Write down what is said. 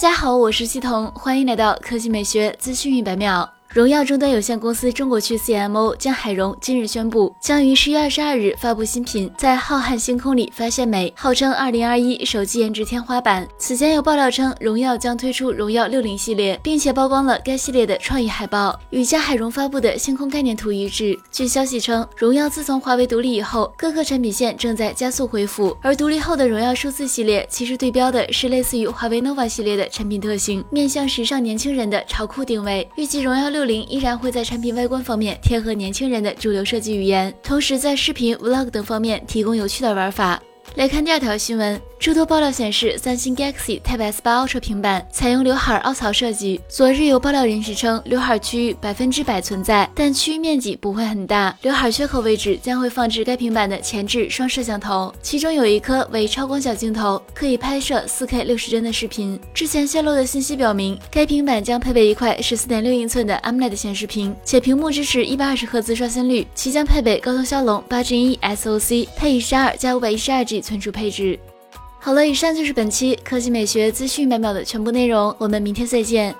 大家好，我是西彤，欢迎来到科技美学资讯一百秒。荣耀终端有限公司中国区 CMO 江海荣今日宣布，将于十月二十二日发布新品，在浩瀚星空里发现美，号称二零二一手机颜值天花板。此前有爆料称，荣耀将推出荣耀六零系列，并且曝光了该系列的创意海报，与江海荣发布的星空概念图一致。据消息称，荣耀自从华为独立以后，各个产品线正在加速恢复，而独立后的荣耀数字系列其实对标的是类似于华为 nova 系列的产品特性，面向时尚年轻人的潮酷定位。预计荣耀六。六零依然会在产品外观方面贴合年轻人的主流设计语言，同时在视频、vlog 等方面提供有趣的玩法。来看第二条新闻。诸多爆料显示，三星 Galaxy Tab S8 Ultra 平板采用刘海凹槽设计。昨日有爆料人士称，刘海区域百分之百存在，但区域面积不会很大。刘海缺口位置将会放置该平板的前置双摄像头，其中有一颗为超广角镜头，可以拍摄 4K 六十帧的视频。之前泄露的信息表明，该平板将配备一块十四点六英寸的 AMOLED 显示屏，且屏幕支持一百二十赫兹刷新率，其将配备高通骁龙八 Gen 一 SoC，配以十二加五百一十二 G 存储配置。好了，以上就是本期科技美学资讯秒秒的全部内容，我们明天再见。